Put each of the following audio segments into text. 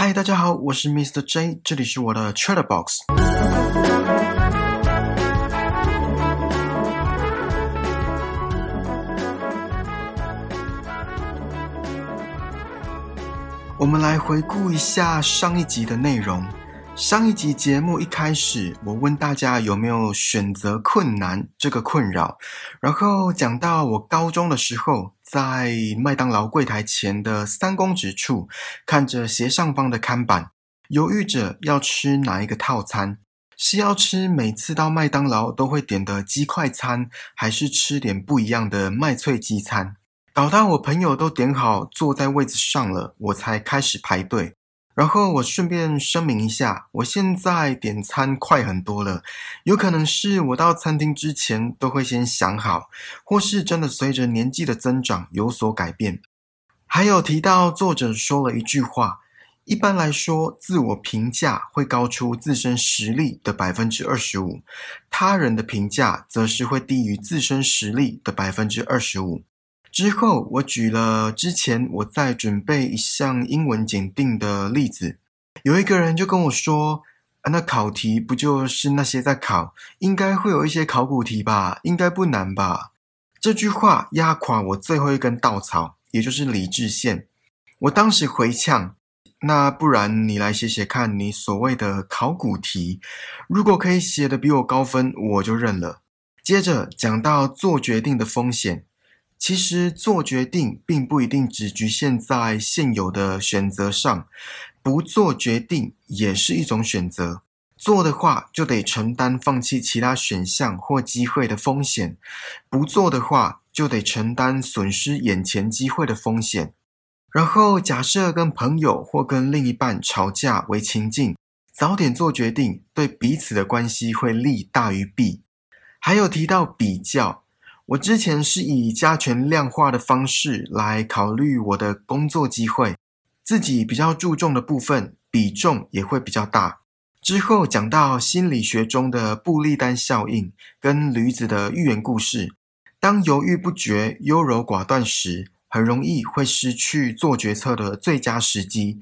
嗨，大家好，我是 Mr. J，这里是我的 Chat Box。我们来回顾一下上一集的内容。上一集节目一开始，我问大家有没有选择困难这个困扰，然后讲到我高中的时候，在麦当劳柜台前的三公尺处，看着斜上方的看板，犹豫着要吃哪一个套餐，是要吃每次到麦当劳都会点的鸡块餐，还是吃点不一样的麦脆鸡餐？搞到我朋友都点好坐在位子上了，我才开始排队。然后我顺便声明一下，我现在点餐快很多了，有可能是我到餐厅之前都会先想好，或是真的随着年纪的增长有所改变。还有提到作者说了一句话，一般来说，自我评价会高出自身实力的百分之二十五，他人的评价则是会低于自身实力的百分之二十五。之后，我举了之前我在准备一项英文检定的例子，有一个人就跟我说：“啊，那考题不就是那些在考，应该会有一些考古题吧？应该不难吧？”这句话压垮我最后一根稻草，也就是理智线。我当时回呛：“那不然你来写写看，你所谓的考古题，如果可以写的比我高分，我就认了。”接着讲到做决定的风险。其实做决定并不一定只局限在现有的选择上，不做决定也是一种选择。做的话就得承担放弃其他选项或机会的风险，不做的话就得承担损失眼前机会的风险。然后假设跟朋友或跟另一半吵架为情境，早点做决定，对彼此的关系会利大于弊。还有提到比较。我之前是以加权量化的方式来考虑我的工作机会，自己比较注重的部分比重也会比较大。之后讲到心理学中的布利丹效应跟驴子的寓言故事，当犹豫不决、优柔寡断时，很容易会失去做决策的最佳时机。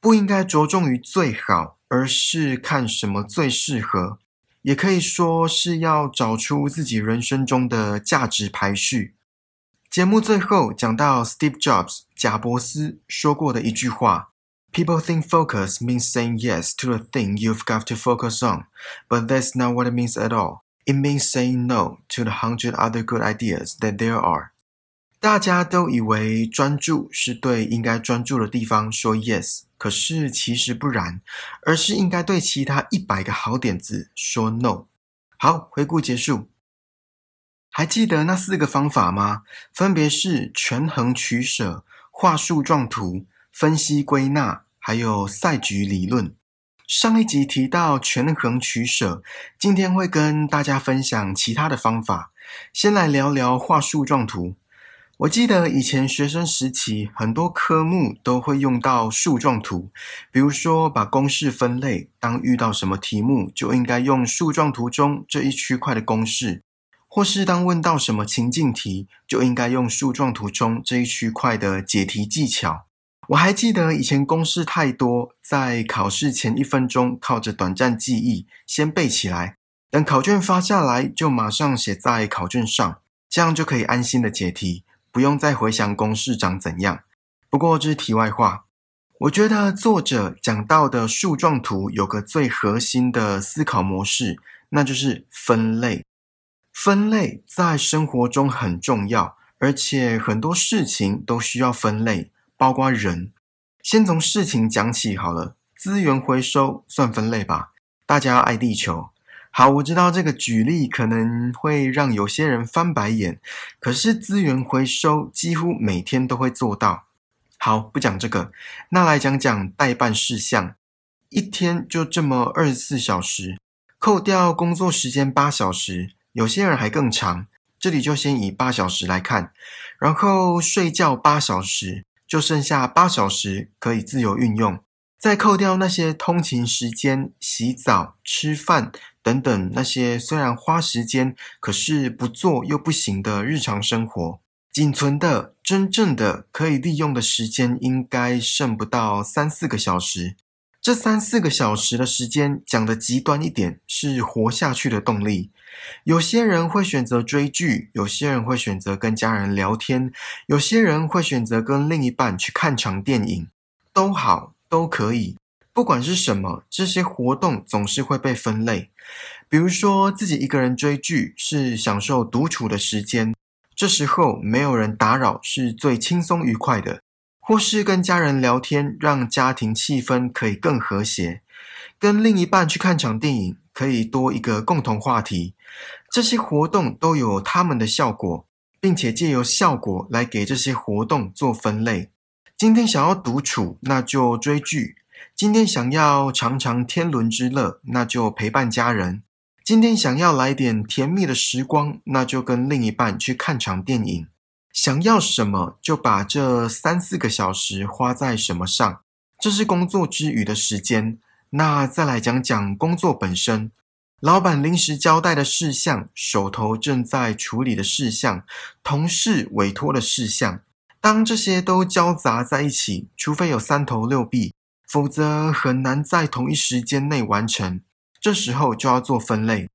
不应该着重于最好，而是看什么最适合。也可以说是要找出自己人生中的价值排序。节目最后讲到 Steve Jobs 贾伯斯说过的一句话：“People think focus means saying yes to the thing you've got to focus on, but that's not what it means at all. It means saying no to the hundred other good ideas that there are.” 大家都以为专注是对应该专注的地方说 yes，可是其实不然，而是应该对其他一百个好点子说 no。好，回顾结束，还记得那四个方法吗？分别是权衡取舍、画树状图、分析归纳，还有赛局理论。上一集提到权衡取舍，今天会跟大家分享其他的方法。先来聊聊画树状图。我记得以前学生时期，很多科目都会用到树状图，比如说把公式分类，当遇到什么题目，就应该用树状图中这一区块的公式；或是当问到什么情境题，就应该用树状图中这一区块的解题技巧。我还记得以前公式太多，在考试前一分钟靠着短暂记忆先背起来，等考卷发下来就马上写在考卷上，这样就可以安心的解题。不用再回想公式长怎样。不过这是题外话。我觉得作者讲到的树状图有个最核心的思考模式，那就是分类。分类在生活中很重要，而且很多事情都需要分类，包括人。先从事情讲起好了，资源回收算分类吧。大家爱地球。好，我知道这个举例可能会让有些人翻白眼，可是资源回收几乎每天都会做到。好，不讲这个，那来讲讲代办事项。一天就这么二十四小时，扣掉工作时间八小时，有些人还更长。这里就先以八小时来看，然后睡觉八小时，就剩下八小时可以自由运用。再扣掉那些通勤时间、洗澡、吃饭等等那些虽然花时间，可是不做又不行的日常生活，仅存的真正的可以利用的时间应该剩不到三四个小时。这三四个小时的时间，讲的极端一点，是活下去的动力。有些人会选择追剧，有些人会选择跟家人聊天，有些人会选择跟另一半去看场电影，都好，都可以。不管是什么，这些活动总是会被分类。比如说，自己一个人追剧是享受独处的时间，这时候没有人打扰是最轻松愉快的。或是跟家人聊天，让家庭气氛可以更和谐；跟另一半去看场电影，可以多一个共同话题。这些活动都有他们的效果，并且借由效果来给这些活动做分类。今天想要独处，那就追剧；今天想要尝尝天伦之乐，那就陪伴家人；今天想要来点甜蜜的时光，那就跟另一半去看场电影。想要什么，就把这三四个小时花在什么上，这是工作之余的时间。那再来讲讲工作本身，老板临时交代的事项，手头正在处理的事项，同事委托的事项，当这些都交杂在一起，除非有三头六臂，否则很难在同一时间内完成。这时候就要做分类。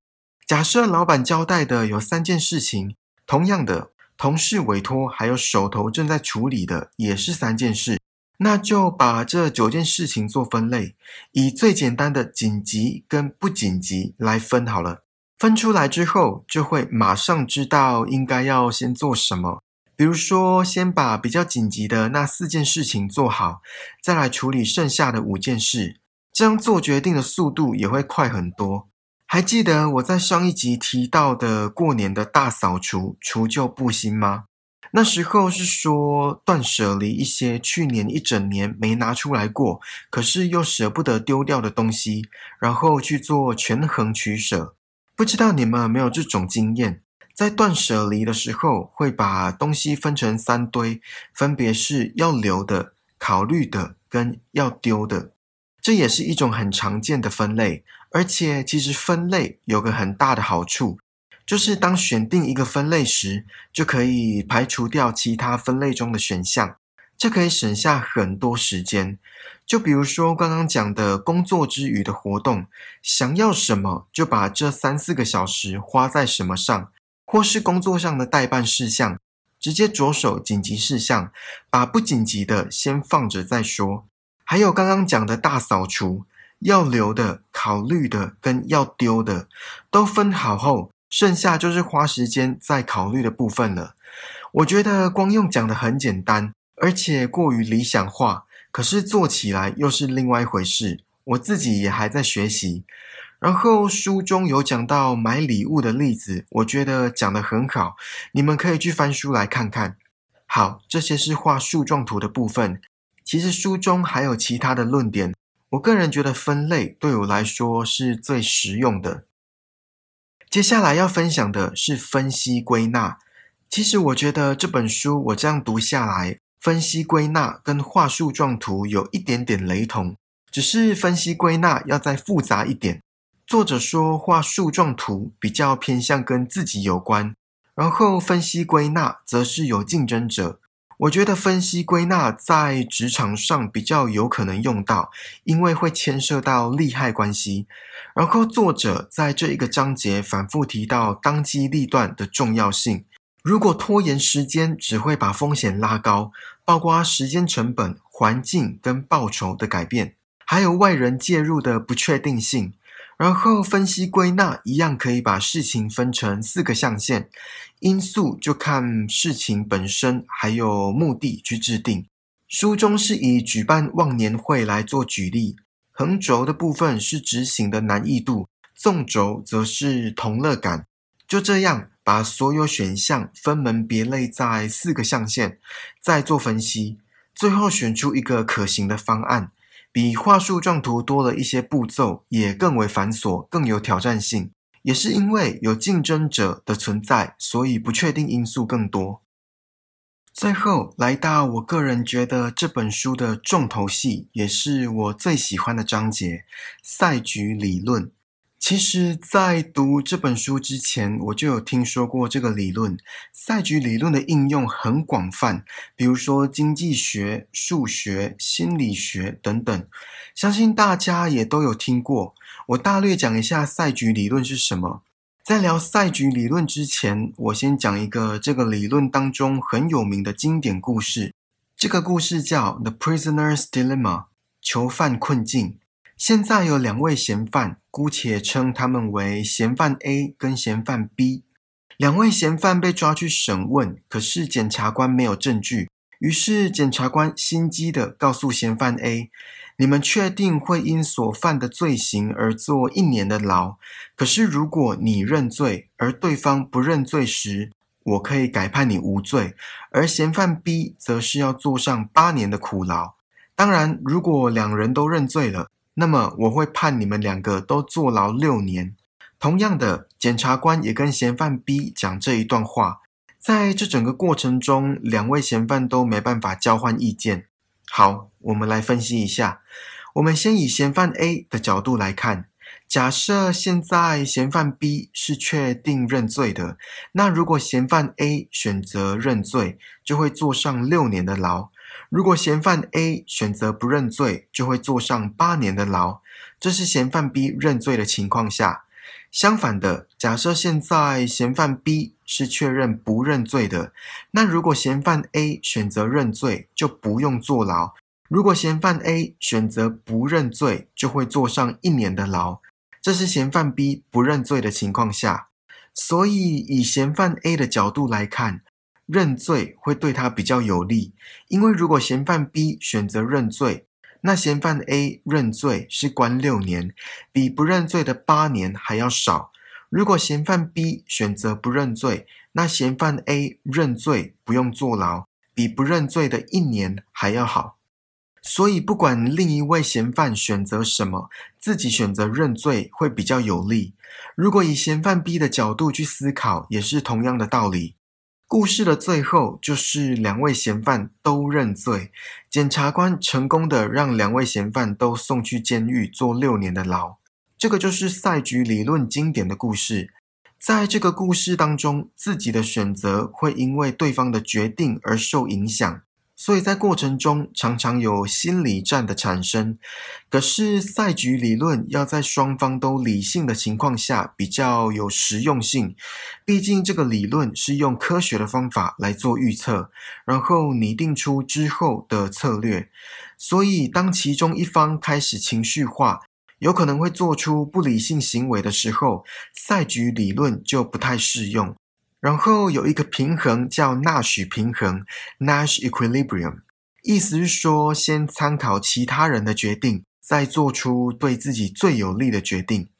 假设老板交代的有三件事情，同样的。同事委托还有手头正在处理的也是三件事，那就把这九件事情做分类，以最简单的紧急跟不紧急来分好了。分出来之后，就会马上知道应该要先做什么。比如说，先把比较紧急的那四件事情做好，再来处理剩下的五件事，这样做决定的速度也会快很多。还记得我在上一集提到的过年的大扫除、除旧布新吗？那时候是说断舍离一些去年一整年没拿出来过，可是又舍不得丢掉的东西，然后去做权衡取舍。不知道你们有没有这种经验？在断舍离的时候，会把东西分成三堆，分别是要留的、考虑的跟要丢的。这也是一种很常见的分类。而且，其实分类有个很大的好处，就是当选定一个分类时，就可以排除掉其他分类中的选项，这可以省下很多时间。就比如说刚刚讲的工作之余的活动，想要什么就把这三四个小时花在什么上，或是工作上的代办事项，直接着手紧急事项，把不紧急的先放着再说。还有刚刚讲的大扫除。要留的、考虑的跟要丢的都分好后，剩下就是花时间在考虑的部分了。我觉得光用讲的很简单，而且过于理想化，可是做起来又是另外一回事。我自己也还在学习。然后书中有讲到买礼物的例子，我觉得讲的很好，你们可以去翻书来看看。好，这些是画树状图的部分。其实书中还有其他的论点。我个人觉得分类对我来说是最实用的。接下来要分享的是分析归纳。其实我觉得这本书我这样读下来，分析归纳跟画树状图有一点点雷同，只是分析归纳要再复杂一点。作者说画树状图比较偏向跟自己有关，然后分析归纳则是有竞争者。我觉得分析归纳在职场上比较有可能用到，因为会牵涉到利害关系。然后作者在这一个章节反复提到当机立断的重要性。如果拖延时间，只会把风险拉高，包括时间成本、环境跟报酬的改变，还有外人介入的不确定性。然后分析归纳，一样可以把事情分成四个象限，因素就看事情本身还有目的去制定。书中是以举办忘年会来做举例，横轴的部分是执行的难易度，纵轴则是同乐感。就这样把所有选项分门别类在四个象限，再做分析，最后选出一个可行的方案。比画树状图多了一些步骤，也更为繁琐，更有挑战性。也是因为有竞争者的存在，所以不确定因素更多。最后来到我个人觉得这本书的重头戏，也是我最喜欢的章节——赛局理论。其实，在读这本书之前，我就有听说过这个理论。赛局理论的应用很广泛，比如说经济学、数学、心理学等等，相信大家也都有听过。我大略讲一下赛局理论是什么。在聊赛局理论之前，我先讲一个这个理论当中很有名的经典故事。这个故事叫《The Prisoner's Dilemma》，囚犯困境。现在有两位嫌犯，姑且称他们为嫌犯 A 跟嫌犯 B。两位嫌犯被抓去审问，可是检察官没有证据，于是检察官心机的告诉嫌犯 A：“ 你们确定会因所犯的罪行而坐一年的牢？可是如果你认罪，而对方不认罪时，我可以改判你无罪。而嫌犯 B 则是要坐上八年的苦牢。当然，如果两人都认罪了。”那么我会判你们两个都坐牢六年。同样的，检察官也跟嫌犯 B 讲这一段话。在这整个过程中，两位嫌犯都没办法交换意见。好，我们来分析一下。我们先以嫌犯 A 的角度来看，假设现在嫌犯 B 是确定认罪的，那如果嫌犯 A 选择认罪，就会坐上六年的牢。如果嫌犯 A 选择不认罪，就会坐上八年的牢。这是嫌犯 B 认罪的情况下。相反的，假设现在嫌犯 B 是确认不认罪的，那如果嫌犯 A 选择认罪，就不用坐牢；如果嫌犯 A 选择不认罪，就会坐上一年的牢。这是嫌犯 B 不认罪的情况下。所以，以嫌犯 A 的角度来看。认罪会对他比较有利，因为如果嫌犯 B 选择认罪，那嫌犯 A 认罪是关六年，比不认罪的八年还要少。如果嫌犯 B 选择不认罪，那嫌犯 A 认罪不用坐牢，比不认罪的一年还要好。所以，不管另一位嫌犯选择什么，自己选择认罪会比较有利。如果以嫌犯 B 的角度去思考，也是同样的道理。故事的最后就是两位嫌犯都认罪，检察官成功的让两位嫌犯都送去监狱坐六年的牢。这个就是赛局理论经典的故事。在这个故事当中，自己的选择会因为对方的决定而受影响。所以在过程中常常有心理战的产生，可是赛局理论要在双方都理性的情况下比较有实用性。毕竟这个理论是用科学的方法来做预测，然后拟定出之后的策略。所以当其中一方开始情绪化，有可能会做出不理性行为的时候，赛局理论就不太适用。然后有一个平衡叫纳许平衡 （Nash equilibrium），意思是说，先参考其他人的决定，再做出对自己最有利的决定。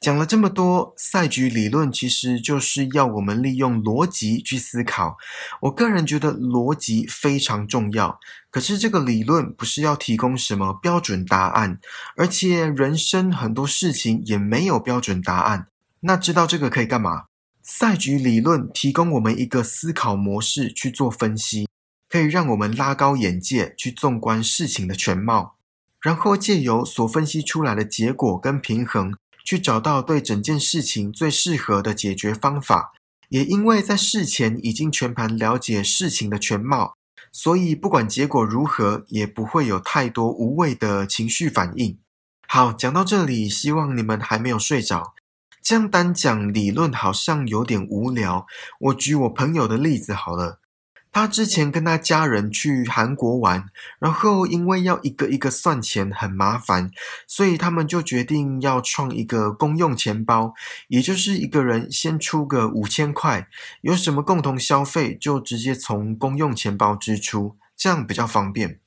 讲了这么多，赛局理论其实就是要我们利用逻辑去思考。我个人觉得逻辑非常重要。可是这个理论不是要提供什么标准答案，而且人生很多事情也没有标准答案。那知道这个可以干嘛？赛局理论提供我们一个思考模式去做分析，可以让我们拉高眼界，去纵观事情的全貌，然后借由所分析出来的结果跟平衡，去找到对整件事情最适合的解决方法。也因为在事前已经全盘了解事情的全貌，所以不管结果如何，也不会有太多无谓的情绪反应。好，讲到这里，希望你们还没有睡着。这样单讲理论好像有点无聊。我举我朋友的例子好了。他之前跟他家人去韩国玩，然后因为要一个一个算钱很麻烦，所以他们就决定要创一个公用钱包，也就是一个人先出个五千块，有什么共同消费就直接从公用钱包支出，这样比较方便。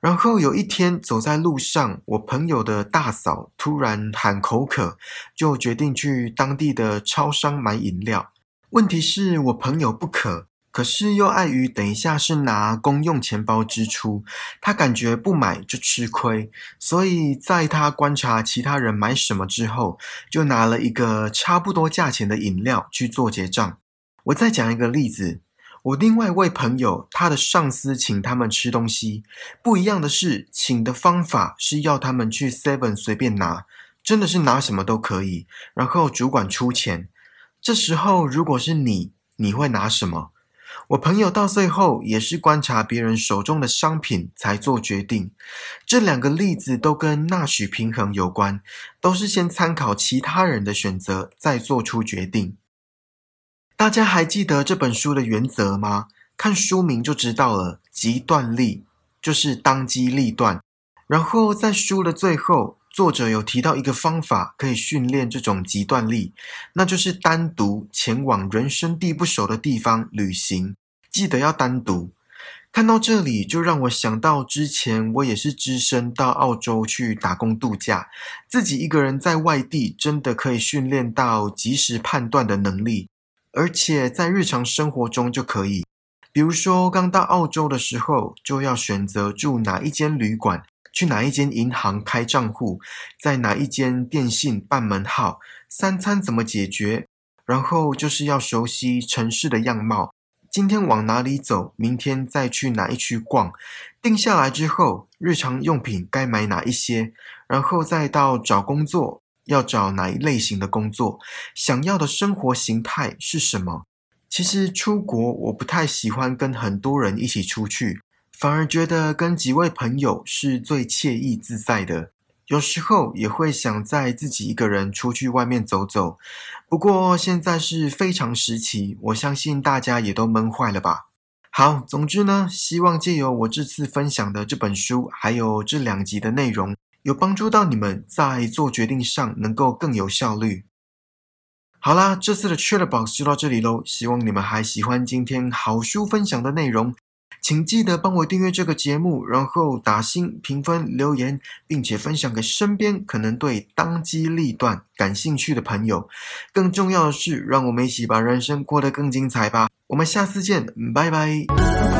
然后有一天走在路上，我朋友的大嫂突然喊口渴，就决定去当地的超商买饮料。问题是我朋友不渴，可是又碍于等一下是拿公用钱包支出，他感觉不买就吃亏，所以在他观察其他人买什么之后，就拿了一个差不多价钱的饮料去做结账。我再讲一个例子。我另外一位朋友，他的上司请他们吃东西，不一样的是，请的方法是要他们去 Seven 随便拿，真的是拿什么都可以，然后主管出钱。这时候如果是你，你会拿什么？我朋友到最后也是观察别人手中的商品才做决定。这两个例子都跟纳许平衡有关，都是先参考其他人的选择再做出决定。大家还记得这本书的原则吗？看书名就知道了，极断力就是当机立断。然后在书的最后，作者有提到一个方法可以训练这种极断力，那就是单独前往人生地不熟的地方旅行。记得要单独。看到这里，就让我想到之前我也是只身到澳洲去打工度假，自己一个人在外地，真的可以训练到及时判断的能力，而且在日常生活中就可以。比如说，刚到澳洲的时候，就要选择住哪一间旅馆，去哪一间银行开账户，在哪一间电信办门号，三餐怎么解决，然后就是要熟悉城市的样貌，今天往哪里走，明天再去哪一区逛，定下来之后，日常用品该买哪一些，然后再到找工作，要找哪一类型的工作，想要的生活形态是什么。其实出国我不太喜欢跟很多人一起出去，反而觉得跟几位朋友是最惬意自在的。有时候也会想在自己一个人出去外面走走，不过现在是非常时期，我相信大家也都闷坏了吧。好，总之呢，希望借由我这次分享的这本书，还有这两集的内容，有帮助到你们在做决定上能够更有效率。好啦，这次的 c h a t Box 就到这里喽。希望你们还喜欢今天好书分享的内容，请记得帮我订阅这个节目，然后打星评分留言，并且分享给身边可能对当机立断感兴趣的朋友。更重要的是，让我们一起把人生过得更精彩吧。我们下次见，拜拜。